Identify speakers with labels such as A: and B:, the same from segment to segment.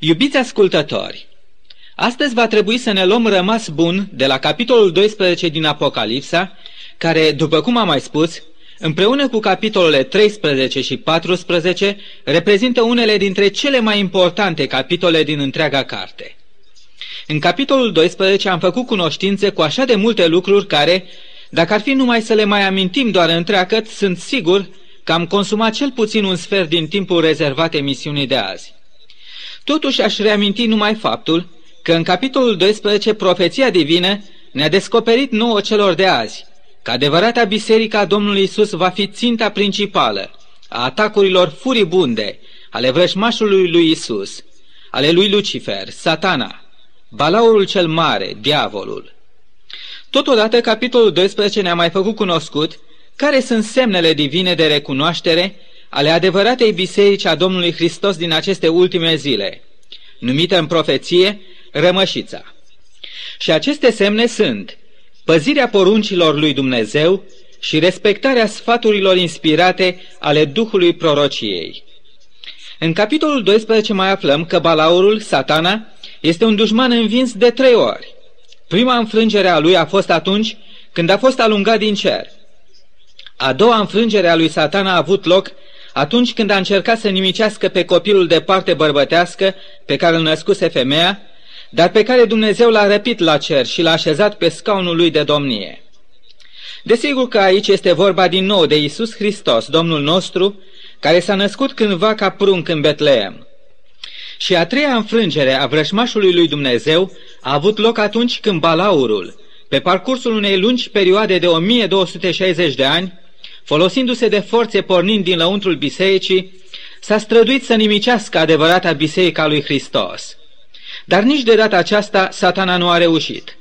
A: Iubiți ascultători, astăzi va trebui să ne luăm rămas bun de la capitolul 12 din Apocalipsa, care, după cum am mai spus, împreună cu capitolele 13 și 14, reprezintă unele dintre cele mai importante capitole din întreaga carte. În capitolul 12 am făcut cunoștințe cu așa de multe lucruri care, dacă ar fi numai să le mai amintim doar întreagăt, sunt sigur că am consumat cel puțin un sfert din timpul rezervat emisiunii de azi. Totuși aș reaminti numai faptul că în capitolul 12 profeția divină ne-a descoperit nouă celor de azi că adevărata biserică a Domnului Isus va fi ținta principală a atacurilor furibunde ale vrăjmașului lui Isus, ale lui Lucifer, satana, balaurul cel mare, diavolul. Totodată, capitolul 12 ne-a mai făcut cunoscut care sunt semnele divine de recunoaștere ale adevăratei biserici a Domnului Hristos din aceste ultime zile, numită în profeție rămășița. Și aceste semne sunt păzirea poruncilor lui Dumnezeu și respectarea sfaturilor inspirate ale Duhului prorociei. În capitolul 12 mai aflăm că balaurul, satana, este un dușman învins de trei ori. Prima înfrângere a lui a fost atunci când a fost alungat din cer. A doua înfrângere a lui satana a avut loc atunci când a încercat să nimicească pe copilul de parte bărbătească pe care îl născuse femeia, dar pe care Dumnezeu l-a răpit la cer și l-a așezat pe scaunul lui de domnie. Desigur că aici este vorba din nou de Isus Hristos, Domnul nostru, care s-a născut cândva ca prunc în Betleem. Și a treia înfrângere a vrășmașului lui Dumnezeu a avut loc atunci când Balaurul, pe parcursul unei lungi perioade de 1260 de ani, folosindu-se de forțe pornind din lăuntrul bisericii, s-a străduit să nimicească adevărata biserica lui Hristos. Dar nici de data aceasta satana nu a reușit.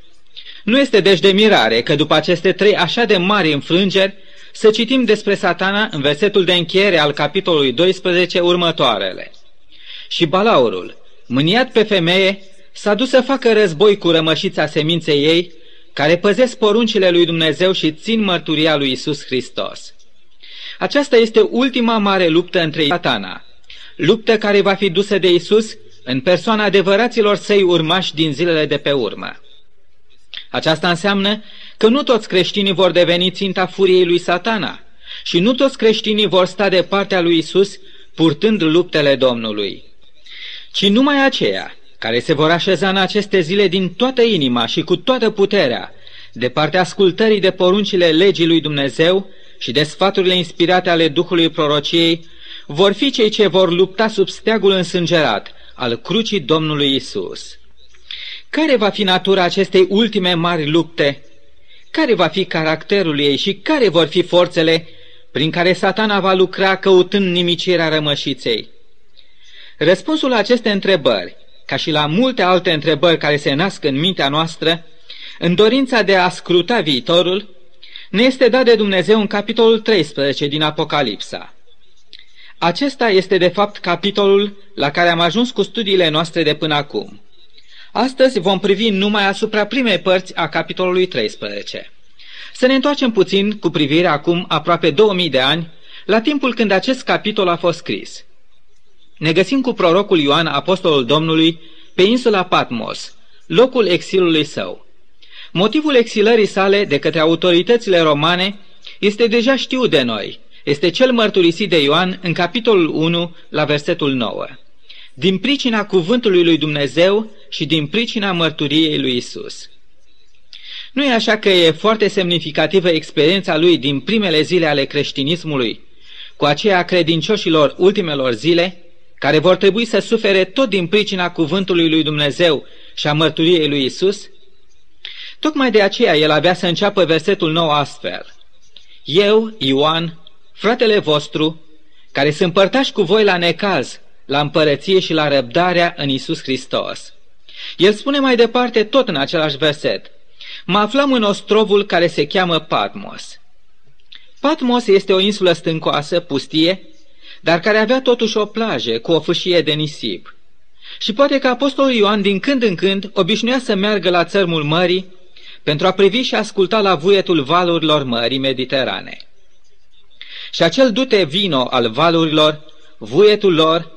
A: Nu este deci de mirare că după aceste trei așa de mari înfrângeri, să citim despre satana în versetul de încheiere al capitolului 12 următoarele. Și balaurul, mâniat pe femeie, s-a dus să facă război cu rămășița seminței ei, care păzesc poruncile lui Dumnezeu și țin mărturia lui Isus Hristos. Aceasta este ultima mare luptă între satana, luptă care va fi dusă de Isus în persoana adevăraților săi urmași din zilele de pe urmă. Aceasta înseamnă că nu toți creștinii vor deveni ținta furiei lui satana și nu toți creștinii vor sta de partea lui Isus purtând luptele Domnului, ci numai aceia care se vor așeza în aceste zile din toată inima și cu toată puterea, de partea ascultării de poruncile legii lui Dumnezeu și de sfaturile inspirate ale Duhului prorociei, vor fi cei ce vor lupta sub steagul însângerat al crucii Domnului Isus. Care va fi natura acestei ultime mari lupte? Care va fi caracterul ei și care vor fi forțele prin care satana va lucra căutând nimicirea rămășiței? Răspunsul la aceste întrebări, ca și la multe alte întrebări care se nasc în mintea noastră, în dorința de a scruta viitorul, ne este dat de Dumnezeu în capitolul 13 din Apocalipsa. Acesta este de fapt capitolul la care am ajuns cu studiile noastre de până acum. Astăzi vom privi numai asupra primei părți a capitolului 13. Să ne întoarcem puțin cu privire acum aproape 2000 de ani, la timpul când acest capitol a fost scris. Ne găsim cu prorocul Ioan, apostolul Domnului, pe insula Patmos, locul exilului său. Motivul exilării sale de către autoritățile romane este deja știut de noi, este cel mărturisit de Ioan în capitolul 1 la versetul 9. Din pricina cuvântului lui Dumnezeu și din pricina mărturiei lui Isus. Nu e așa că e foarte semnificativă experiența lui din primele zile ale creștinismului, cu aceea credincioșilor ultimelor zile, care vor trebui să sufere tot din pricina cuvântului lui Dumnezeu și a mărturiei lui Isus? Tocmai de aceea el avea să înceapă versetul nou astfel. Eu, Ioan, fratele vostru, care sunt părtași cu voi la necaz, la împărăție și la răbdarea în Isus Hristos. El spune mai departe tot în același verset. Mă aflam în ostrovul care se cheamă Patmos. Patmos este o insulă stâncoasă, pustie, dar care avea totuși o plajă cu o fâșie de nisip. Și poate că apostolul Ioan din când în când obișnuia să meargă la țărmul mării pentru a privi și asculta la vuietul valurilor mării mediterane. Și acel dute vino al valurilor, vuietul lor,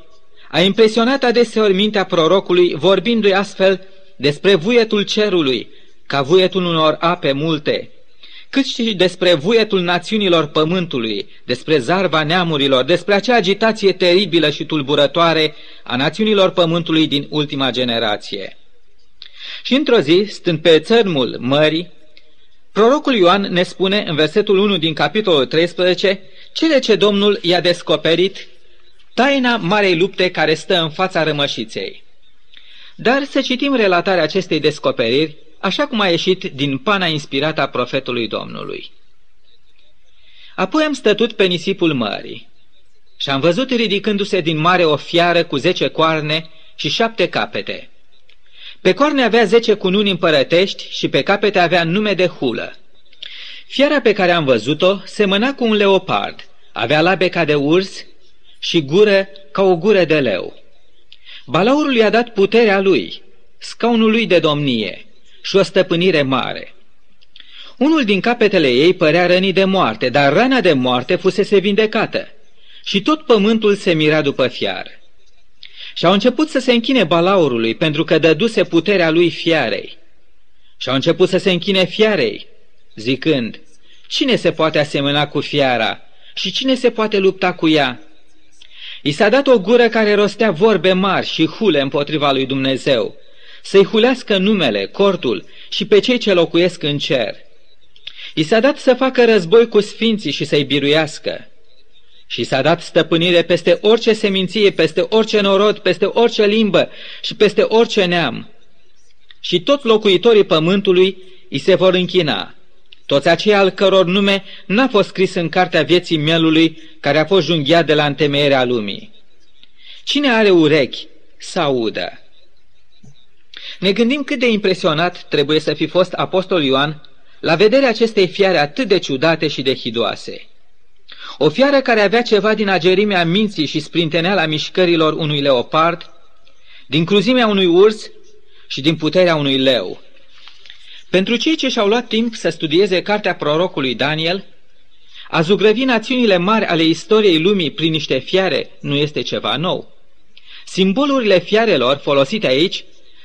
A: a impresionat adeseori mintea prorocului, vorbindu-i astfel despre vuietul cerului, ca vuietul unor ape multe, cât și despre vuietul națiunilor pământului, despre zarva neamurilor, despre acea agitație teribilă și tulburătoare a națiunilor pământului din ultima generație. Și într-o zi, stând pe țărmul mării, prorocul Ioan ne spune în versetul 1 din capitolul 13 cele ce Domnul i-a descoperit, taina marei lupte care stă în fața rămășiței. Dar să citim relatarea acestei descoperiri, așa cum a ieșit din pana inspirată a profetului Domnului. Apoi am stătut pe nisipul mării și am văzut ridicându-se din mare o fiară cu zece coarne și șapte capete. Pe coarne avea zece cununi împărătești și pe capete avea nume de hulă. Fiara pe care am văzut-o semăna cu un leopard, avea labe ca de urs și gură ca o gură de leu. Balaurul i-a dat puterea lui, scaunul lui de domnie și o stăpânire mare. Unul din capetele ei părea rănit de moarte, dar rana de moarte fusese vindecată și tot pământul se mira după fiară. Și au început să se închine balaurului pentru că dăduse puterea lui fiarei. Și au început să se închine fiarei, zicând, cine se poate asemăna cu fiara și cine se poate lupta cu ea? I s-a dat o gură care rostea vorbe mari și hule împotriva lui Dumnezeu, să-i hulească numele, cortul și pe cei ce locuiesc în cer. I s-a dat să facă război cu sfinții și să-i biruiască. Și s-a dat stăpânire peste orice seminție, peste orice norod, peste orice limbă și peste orice neam. Și tot locuitorii pământului îi se vor închina, toți aceia al căror nume n-a fost scris în cartea vieții mielului care a fost junghiat de la întemeierea lumii. Cine are urechi să audă? Ne gândim cât de impresionat trebuie să fi fost apostol Ioan la vederea acestei fiare atât de ciudate și de hidoase. O fiară care avea ceva din agerimea minții și sprinteneala mișcărilor unui leopard, din cruzimea unui urs și din puterea unui leu. Pentru cei ce și-au luat timp să studieze cartea prorocului Daniel, a zugrăvi națiunile mari ale istoriei lumii prin niște fiare nu este ceva nou. Simbolurile fiarelor folosite aici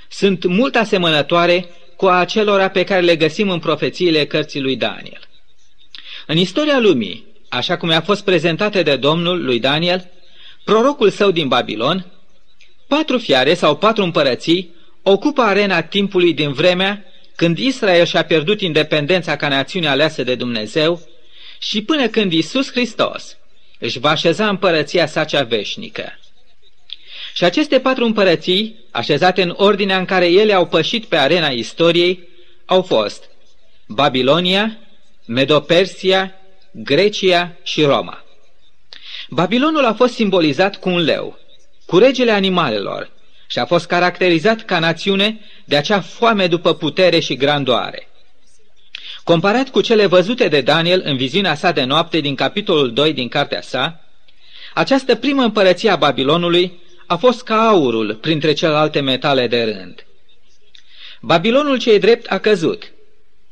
A: sunt mult asemănătoare cu acelora pe care le găsim în profețiile cărții lui Daniel. În istoria lumii, așa cum a fost prezentate de Domnul lui Daniel, prorocul său din Babilon, patru fiare sau patru împărății ocupă arena timpului din vremea când Israel și-a pierdut independența ca națiune aleasă de Dumnezeu și până când Isus Hristos își va așeza împărăția sa cea veșnică. Și aceste patru împărății, așezate în ordinea în care ele au pășit pe arena istoriei, au fost Babilonia, Medopersia, Grecia și Roma. Babilonul a fost simbolizat cu un leu, cu regele animalelor, și a fost caracterizat ca națiune de acea foame după putere și grandoare. Comparat cu cele văzute de Daniel în viziunea sa de noapte din capitolul 2 din cartea sa, această primă împărăție a Babilonului a fost ca aurul printre celelalte metale de rând. Babilonul cei drept a căzut,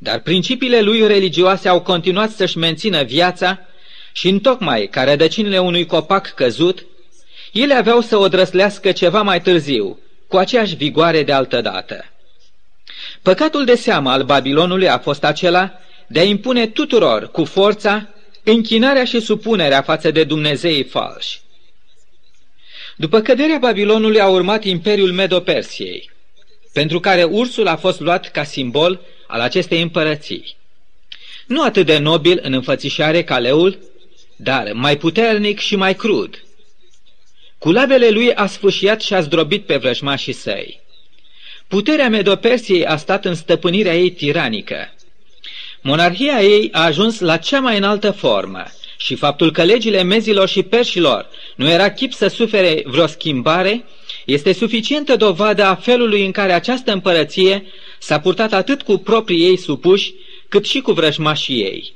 A: dar principiile lui religioase au continuat să-și mențină viața și întocmai ca rădăcinile unui copac căzut, ele aveau să o drăslească ceva mai târziu, cu aceeași vigoare de altădată. Păcatul de seamă al Babilonului a fost acela de a impune tuturor, cu forța, închinarea și supunerea față de Dumnezeii falși. După căderea Babilonului a urmat Imperiul Medo-Persiei, pentru care ursul a fost luat ca simbol al acestei împărății. Nu atât de nobil în înfățișare ca leul, dar mai puternic și mai crud. Cu labele lui a sfâșiat și a zdrobit pe vrăjmașii săi. Puterea Medopersiei a stat în stăpânirea ei tiranică. Monarhia ei a ajuns la cea mai înaltă formă și faptul că legile mezilor și perșilor nu era chip să sufere vreo schimbare, este suficientă dovadă a felului în care această împărăție s-a purtat atât cu proprii ei supuși, cât și cu vrăjmașii ei.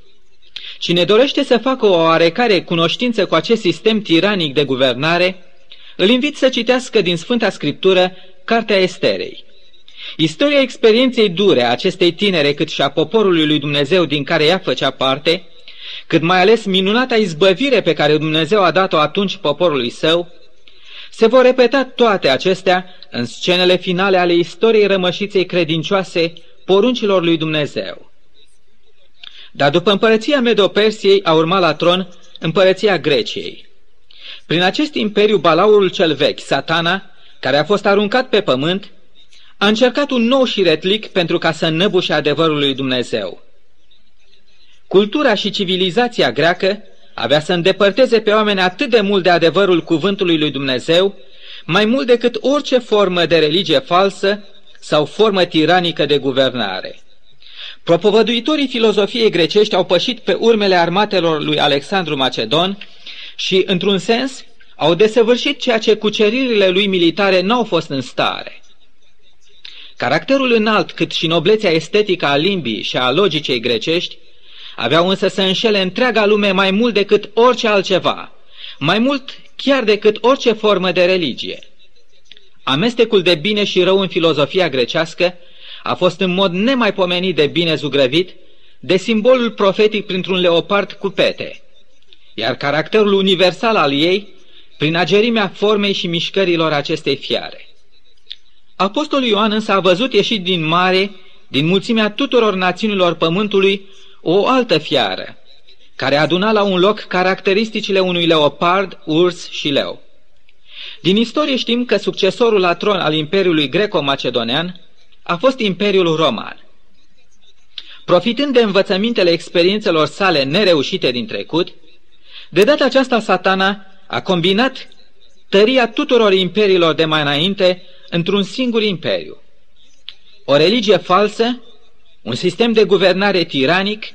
A: Cine dorește să facă o oarecare cunoștință cu acest sistem tiranic de guvernare, îl invit să citească din Sfânta Scriptură Cartea Esterei. Istoria experienței dure a acestei tinere cât și a poporului lui Dumnezeu din care ea făcea parte, cât mai ales minunata izbăvire pe care Dumnezeu a dat-o atunci poporului său, Se vor repeta toate acestea în scenele finale ale istoriei rămășiței credincioase poruncilor lui Dumnezeu. Dar după împărăția Medopersiei a urmat la tron împărăția Greciei. Prin acest imperiu balaurul cel vechi, satana, care a fost aruncat pe pământ, a încercat un nou șiretlic pentru ca să năbușe adevărul lui Dumnezeu. Cultura și civilizația greacă avea să îndepărteze pe oameni atât de mult de adevărul cuvântului lui Dumnezeu, mai mult decât orice formă de religie falsă sau formă tiranică de guvernare. Propovăduitorii filozofiei grecești au pășit pe urmele armatelor lui Alexandru Macedon și, într-un sens, au desăvârșit ceea ce cuceririle lui militare n-au fost în stare. Caracterul înalt, cât și noblețea estetică a limbii și a logicei grecești, aveau însă să înșele întreaga lume mai mult decât orice altceva, mai mult chiar decât orice formă de religie. Amestecul de bine și rău în filozofia grecească a fost în mod nemaipomenit de bine zugrăvit de simbolul profetic printr-un leopard cu pete, iar caracterul universal al ei prin agerimea formei și mișcărilor acestei fiare. Apostolul Ioan însă a văzut ieșit din mare, din mulțimea tuturor națiunilor pământului, o altă fiară, care aduna la un loc caracteristicile unui leopard, urs și leu. Din istorie știm că succesorul la tron al Imperiului Greco-Macedonean a fost Imperiul Roman. Profitând de învățămintele experiențelor sale nereușite din trecut, de data aceasta satana a combinat tăria tuturor imperiilor de mai înainte într-un singur imperiu. O religie falsă, un sistem de guvernare tiranic,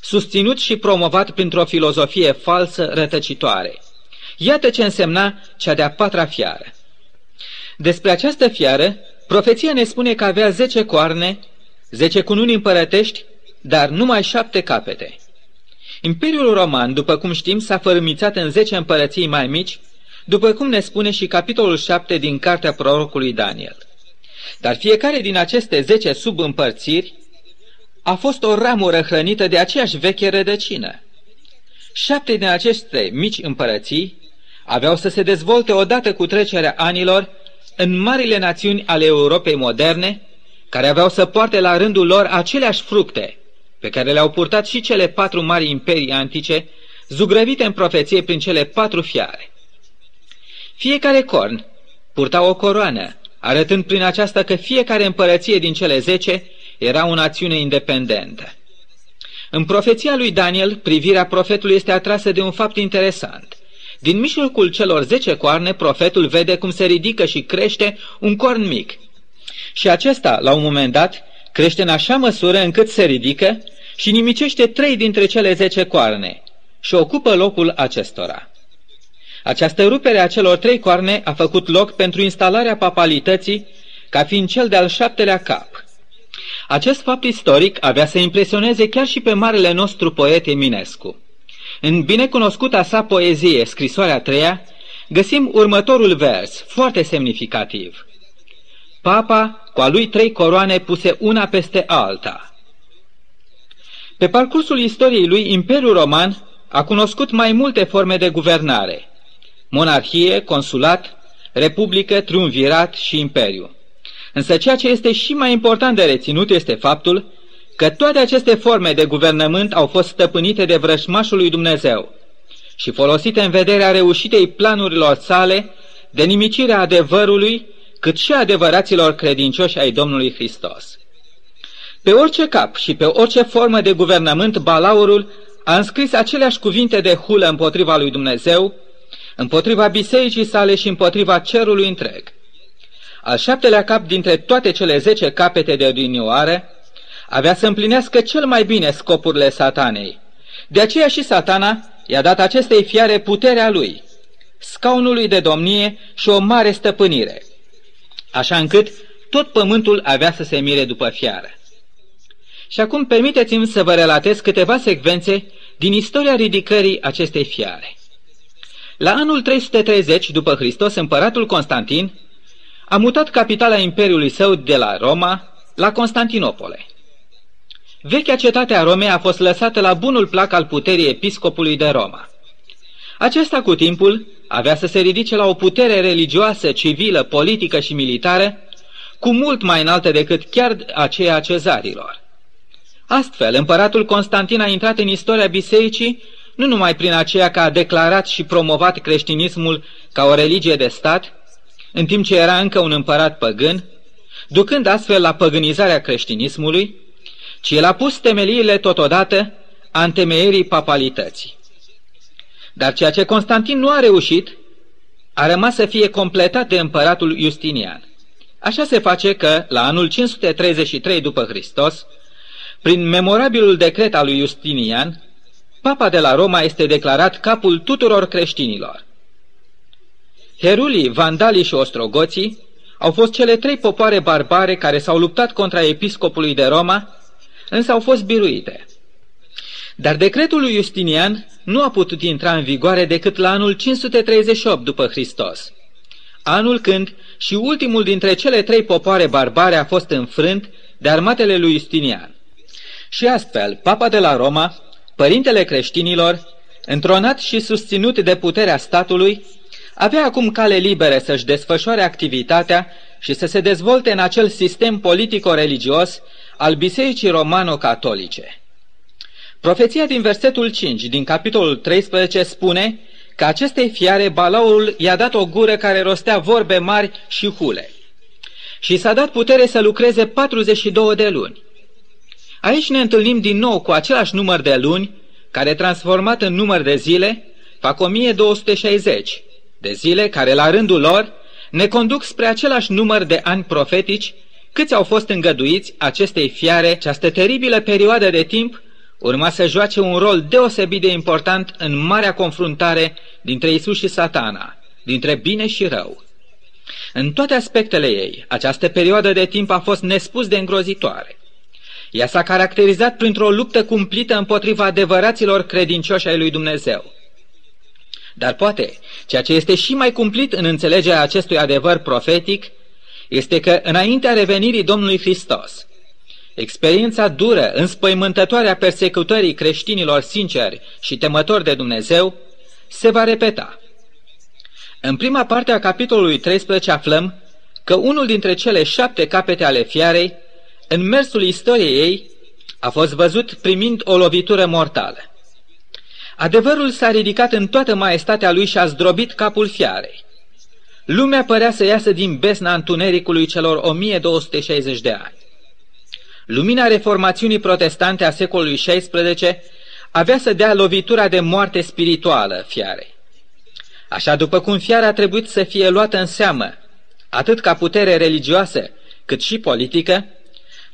A: susținut și promovat printr-o filozofie falsă rătăcitoare. Iată ce însemna cea de-a patra fiară. Despre această fiară, profeția ne spune că avea zece coarne, zece cununi împărătești, dar numai șapte capete. Imperiul Roman, după cum știm, s-a fărâmițat în zece împărății mai mici, după cum ne spune și capitolul 7 din cartea prorocului Daniel. Dar fiecare din aceste zece subîmpărțiri a fost o ramură hrănită de aceeași veche rădăcină. Șapte din aceste mici împărății aveau să se dezvolte odată cu trecerea anilor în marile națiuni ale Europei moderne, care aveau să poarte la rândul lor aceleași fructe pe care le-au purtat și cele patru mari imperii antice, zugrăvite în profeție prin cele patru fiare. Fiecare corn purta o coroană, arătând prin aceasta că fiecare împărăție din cele zece era o națiune independentă. În profeția lui Daniel, privirea profetului este atrasă de un fapt interesant. Din mijlocul celor zece coarne, profetul vede cum se ridică și crește un corn mic. Și acesta, la un moment dat, crește în așa măsură încât se ridică și nimicește trei dintre cele zece coarne și ocupă locul acestora. Această rupere a celor trei coarne a făcut loc pentru instalarea papalității ca fiind cel de-al șaptelea cap. Acest fapt istoric avea să impresioneze chiar și pe marele nostru poet Eminescu. În binecunoscuta sa poezie, scrisoarea treia, găsim următorul vers, foarte semnificativ. Papa, cu a lui trei coroane puse una peste alta. Pe parcursul istoriei lui, Imperiul Roman a cunoscut mai multe forme de guvernare. Monarhie, consulat, republică, triumvirat și imperiu. Însă ceea ce este și mai important de reținut este faptul că toate aceste forme de guvernământ au fost stăpânite de vrășmașul lui Dumnezeu și folosite în vederea reușitei planurilor sale de nimicirea adevărului, cât și adevăraților credincioși ai Domnului Hristos. Pe orice cap și pe orice formă de guvernământ, balaurul a înscris aceleași cuvinte de hulă împotriva lui Dumnezeu, împotriva bisericii sale și împotriva cerului întreg. Al șaptelea cap dintre toate cele zece capete de odinioară avea să împlinească cel mai bine scopurile satanei. De aceea și satana i-a dat acestei fiare puterea lui, scaunului de domnie și o mare stăpânire, așa încât tot pământul avea să se mire după fiară. Și acum permiteți-mi să vă relatez câteva secvențe din istoria ridicării acestei fiare. La anul 330 după Hristos, împăratul Constantin a mutat capitala imperiului său de la Roma la Constantinopole. Vechea cetate a Romei a fost lăsată la bunul plac al puterii episcopului de Roma. Acesta cu timpul avea să se ridice la o putere religioasă, civilă, politică și militară, cu mult mai înaltă decât chiar aceea a cezarilor. Astfel, împăratul Constantin a intrat în istoria bisericii nu numai prin aceea că a declarat și promovat creștinismul ca o religie de stat, în timp ce era încă un împărat păgân, ducând astfel la păgânizarea creștinismului, ci el a pus temeliile totodată a întemeierii papalității. Dar ceea ce Constantin nu a reușit, a rămas să fie completat de împăratul Justinian. Așa se face că, la anul 533 după Hristos, prin memorabilul decret al lui Justinian, Papa de la Roma este declarat capul tuturor creștinilor. Herulii, vandalii și ostrogoții au fost cele trei popoare barbare care s-au luptat contra episcopului de Roma, însă au fost biruite. Dar decretul lui Justinian nu a putut intra în vigoare decât la anul 538 după Hristos, anul când și ultimul dintre cele trei popoare barbare a fost înfrânt de armatele lui Justinian. Și astfel, papa de la Roma, părintele creștinilor, întronat și susținut de puterea statului, avea acum cale liberă să-și desfășoare activitatea și să se dezvolte în acel sistem politico-religios al Bisericii Romano-Catolice. Profeția din versetul 5 din capitolul 13 spune că acestei fiare balaurul i-a dat o gură care rostea vorbe mari și hule. Și s-a dat putere să lucreze 42 de luni. Aici ne întâlnim din nou cu același număr de luni, care transformat în număr de zile, fac 1260, de zile care la rândul lor ne conduc spre același număr de ani profetici câți au fost îngăduiți acestei fiare, această teribilă perioadă de timp urma să joace un rol deosebit de important în marea confruntare dintre Isus și satana, dintre bine și rău. În toate aspectele ei, această perioadă de timp a fost nespus de îngrozitoare. Ea s-a caracterizat printr-o luptă cumplită împotriva adevăraților credincioși ai lui Dumnezeu. Dar poate, ceea ce este și mai cumplit în înțelegerea acestui adevăr profetic, este că înaintea revenirii Domnului Hristos, experiența dură, înspăimântătoare a persecutării creștinilor sinceri și temători de Dumnezeu se va repeta. În prima parte a capitolului 13 aflăm că unul dintre cele șapte capete ale fiarei, în mersul istoriei ei, a fost văzut primind o lovitură mortală. Adevărul s-a ridicat în toată maestatea lui și a zdrobit capul fiarei. Lumea părea să iasă din besna întunericului celor 1260 de ani. Lumina reformațiunii protestante a secolului XVI avea să dea lovitura de moarte spirituală fiarei. Așa după cum fiara a trebuit să fie luată în seamă, atât ca putere religioasă, cât și politică,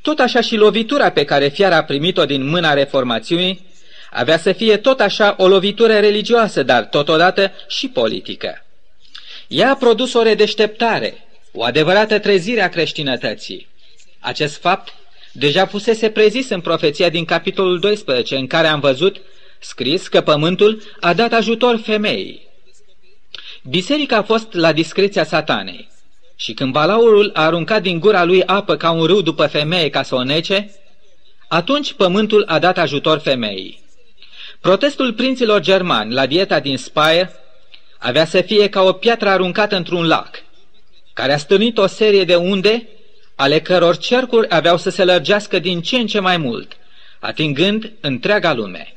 A: tot așa și lovitura pe care fiara a primit-o din mâna reformațiunii avea să fie tot așa o lovitură religioasă, dar totodată și politică. Ea a produs o redeșteptare, o adevărată trezire a creștinătății. Acest fapt deja fusese prezis în profeția din capitolul 12, în care am văzut scris că pământul a dat ajutor femeii. Biserica a fost la discreția satanei și când balaurul a aruncat din gura lui apă ca un râu după femeie ca să o nece, atunci pământul a dat ajutor femeii. Protestul prinților germani la dieta din Speyer avea să fie ca o piatră aruncată într-un lac, care a stârnit o serie de unde, ale căror cercuri aveau să se lărgească din ce în ce mai mult, atingând întreaga lume.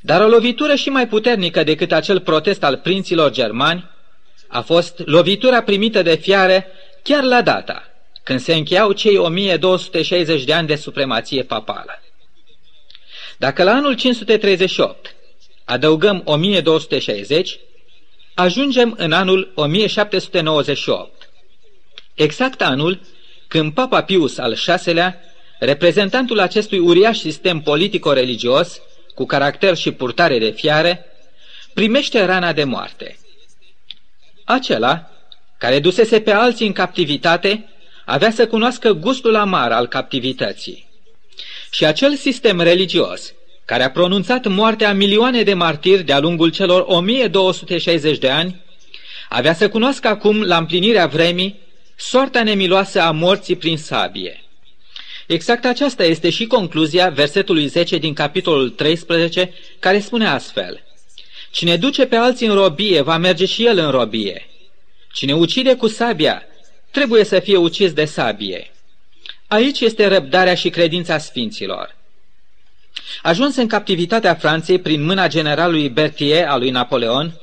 A: Dar o lovitură și mai puternică decât acel protest al prinților germani a fost lovitura primită de fiare chiar la data, când se încheiau cei 1260 de ani de supremație papală. Dacă la anul 538 adăugăm 1260, ajungem în anul 1798. Exact anul când Papa Pius al VI-lea, reprezentantul acestui uriaș sistem politico-religios, cu caracter și purtare de fiare, primește rana de moarte. Acela, care dusese pe alții în captivitate, avea să cunoască gustul amar al captivității. Și acel sistem religios, care a pronunțat moartea milioane de martiri de-a lungul celor 1260 de ani, avea să cunoască acum, la împlinirea vremii, soarta nemiloasă a morții prin sabie. Exact aceasta este și concluzia versetului 10 din capitolul 13, care spune astfel, Cine duce pe alții în robie, va merge și el în robie. Cine ucide cu sabia, trebuie să fie ucis de sabie. Aici este răbdarea și credința sfinților. Ajuns în captivitatea Franței prin mâna generalului Berthier al lui Napoleon,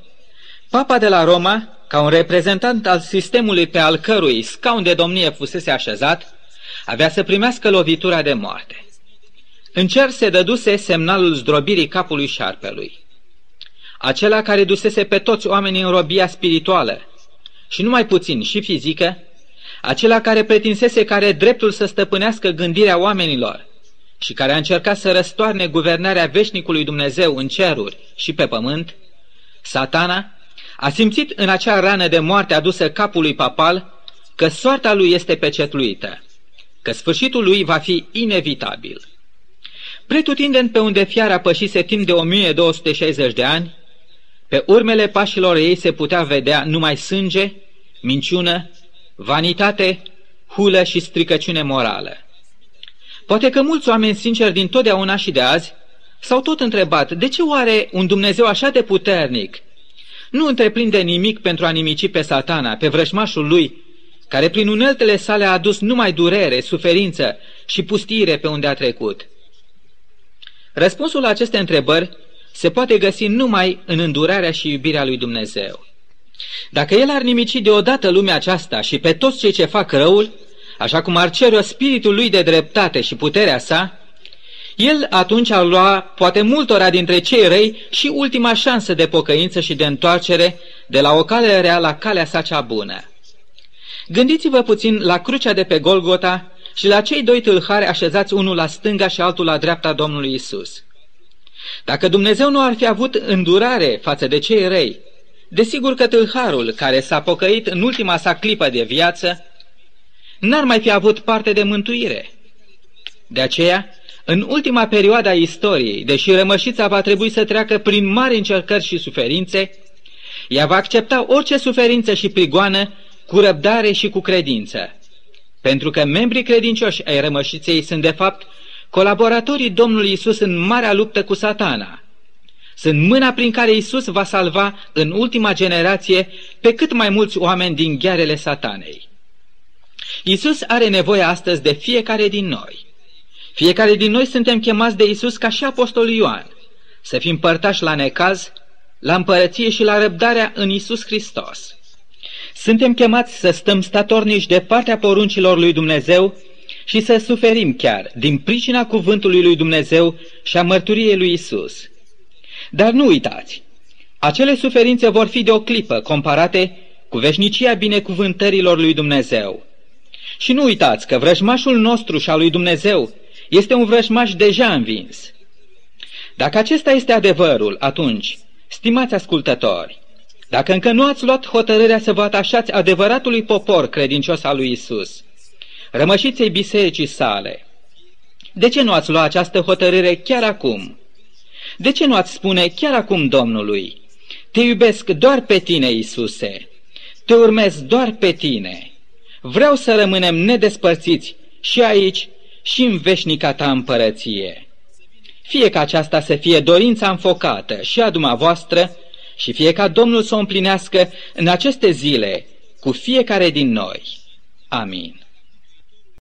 A: papa de la Roma, ca un reprezentant al sistemului pe al cărui scaun de domnie fusese așezat, avea să primească lovitura de moarte. În cer se dăduse semnalul zdrobirii capului șarpelui. Acela care dusese pe toți oamenii în robia spirituală și numai puțin și fizică, acela care pretinsese care dreptul să stăpânească gândirea oamenilor și care a încercat să răstoarne guvernarea veșnicului Dumnezeu în ceruri și pe pământ, satana a simțit în acea rană de moarte adusă capului papal că soarta lui este pecetluită, că sfârșitul lui va fi inevitabil. Pretutindeni pe unde fiara pășise timp de 1260 de ani, pe urmele pașilor ei se putea vedea numai sânge, minciună, vanitate, hulă și stricăciune morală. Poate că mulți oameni sinceri din totdeauna și de azi s-au tot întrebat de ce oare un Dumnezeu așa de puternic nu întreprinde nimic pentru a nimici pe satana, pe vrășmașul lui, care prin uneltele sale a adus numai durere, suferință și pustire pe unde a trecut. Răspunsul la aceste întrebări se poate găsi numai în îndurarea și iubirea lui Dumnezeu. Dacă El ar nimici deodată lumea aceasta și pe toți cei ce fac răul, așa cum ar cere spiritul lui de dreptate și puterea sa, el atunci ar lua poate multora dintre cei răi și ultima șansă de pocăință și de întoarcere de la o cale rea la calea sa cea bună. Gândiți-vă puțin la crucea de pe Golgota și la cei doi tâlhari așezați unul la stânga și altul la dreapta Domnului Isus. Dacă Dumnezeu nu ar fi avut îndurare față de cei răi, desigur că tâlharul care s-a pocăit în ultima sa clipă de viață, n-ar mai fi avut parte de mântuire. De aceea, în ultima perioadă a istoriei, deși rămășița va trebui să treacă prin mari încercări și suferințe, ea va accepta orice suferință și prigoană cu răbdare și cu credință. Pentru că membrii credincioși ai rămășiței sunt de fapt colaboratorii Domnului Isus în marea luptă cu satana. Sunt mâna prin care Isus va salva în ultima generație pe cât mai mulți oameni din ghearele satanei. Isus are nevoie astăzi de fiecare din noi. Fiecare din noi suntem chemați de Isus ca și Apostolul Ioan, să fim părtași la necaz, la împărăție și la răbdarea în Isus Hristos. Suntem chemați să stăm statornici de partea poruncilor lui Dumnezeu și să suferim chiar din pricina cuvântului lui Dumnezeu și a mărturiei lui Isus. Dar nu uitați, acele suferințe vor fi de o clipă comparate cu veșnicia binecuvântărilor lui Dumnezeu. Și nu uitați că vrăjmașul nostru și al lui Dumnezeu este un vrăjmaș deja învins. Dacă acesta este adevărul, atunci, stimați ascultători, dacă încă nu ați luat hotărârea să vă atașați adevăratului popor credincios al lui Isus, rămășiței bisericii sale, de ce nu ați luat această hotărâre chiar acum? De ce nu ați spune chiar acum Domnului, te iubesc doar pe tine, Isuse, te urmez doar pe tine, vreau să rămânem nedespărțiți și aici și în veșnica ta împărăție. Fie ca aceasta să fie dorința înfocată și a dumneavoastră și fie ca Domnul să o împlinească în aceste zile cu fiecare din noi. Amin.